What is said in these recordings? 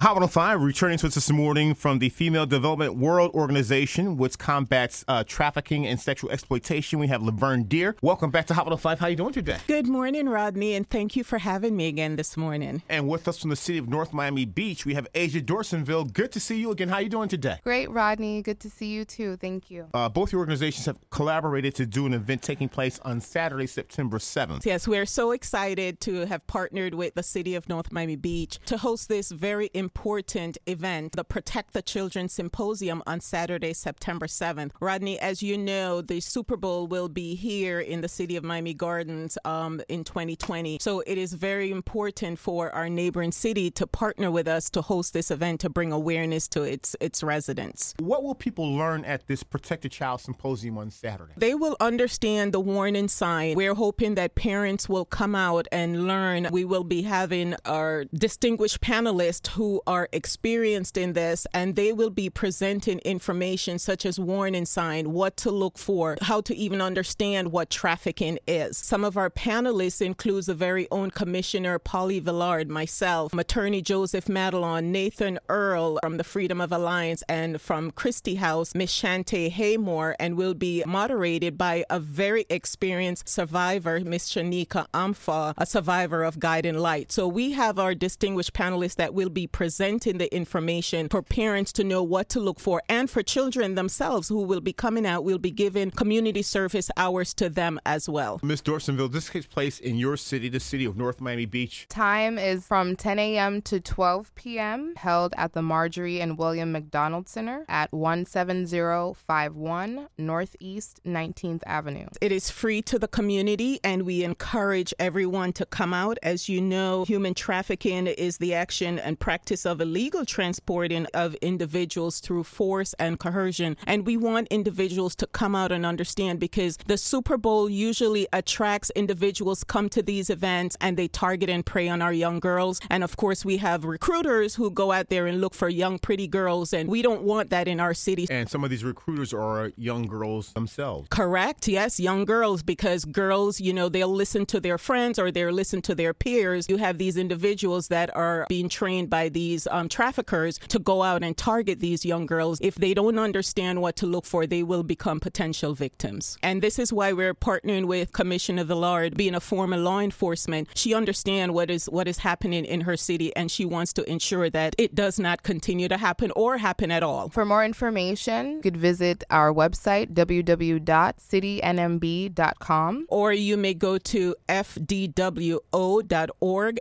Hot 105 returning to us this morning from the Female Development World Organization, which combats uh, trafficking and sexual exploitation. We have Laverne Deer. Welcome back to Hot 105. How are you doing today? Good morning, Rodney, and thank you for having me again this morning. And with us from the city of North Miami Beach, we have Asia Dorsonville. Good to see you again. How are you doing today? Great, Rodney. Good to see you too. Thank you. Uh, both your organizations have collaborated to do an event taking place on Saturday, September 7th. Yes, we're so excited to have partnered with the city of North Miami Beach to host this very important important event, the Protect the Children Symposium on Saturday, September 7th. Rodney, as you know, the Super Bowl will be here in the city of Miami Gardens um, in 2020. So it is very important for our neighboring city to partner with us to host this event to bring awareness to its its residents. What will people learn at this Protect the Child Symposium on Saturday? They will understand the warning sign. We're hoping that parents will come out and learn. We will be having our distinguished panelists who are experienced in this and they will be presenting information such as warning sign, what to look for, how to even understand what trafficking is. Some of our panelists includes the very own Commissioner Polly Villard, myself, Attorney Joseph Madelon, Nathan Earl from the Freedom of Alliance, and from Kristi House, Miss Shante Haymore, and will be moderated by a very experienced survivor, Miss Shanika Amfa, a survivor of Guiding Light. So we have our distinguished panelists that will be presenting presenting the information for parents to know what to look for and for children themselves who will be coming out. We'll be giving community service hours to them as well. Miss Dorsonville, this takes place in your city, the city of North Miami Beach. Time is from 10 a.m. to 12 p.m., held at the Marjorie and William McDonald Center at 17051 Northeast 19th Avenue. It is free to the community, and we encourage everyone to come out. As you know, human trafficking is the action and practice practice of illegal transporting of individuals through force and coercion. And we want individuals to come out and understand because the Super Bowl usually attracts individuals come to these events and they target and prey on our young girls. And of course, we have recruiters who go out there and look for young, pretty girls. And we don't want that in our city. And some of these recruiters are young girls themselves. Correct. Yes, young girls, because girls, you know, they'll listen to their friends or they'll listen to their peers. You have these individuals that are being trained by these these um, traffickers to go out and target these young girls. If they don't understand what to look for, they will become potential victims. And this is why we're partnering with Commissioner Villard, being a former law enforcement. She understands what is what is happening in her city, and she wants to ensure that it does not continue to happen or happen at all. For more information, you could visit our website www.citynmb.com, or you may go to fdwo.org.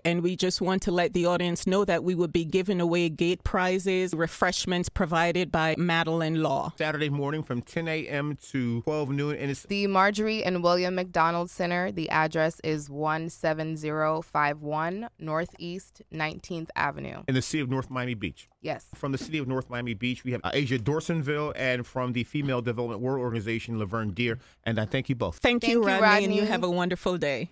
And we just want to let the audience know that we will be giving away gate prizes, refreshments provided by Madeline Law. Saturday morning from 10 a.m. to 12 noon. And it's the Marjorie and William McDonald Center. The address is 17051 Northeast 19th Avenue. In the city of North Miami Beach. Yes. From the city of North Miami Beach, we have Asia Dorsonville and from the Female Development World Organization, Laverne Deer. And I thank you both. Thank, thank you, Rodney, Rodney, and you have a wonderful day.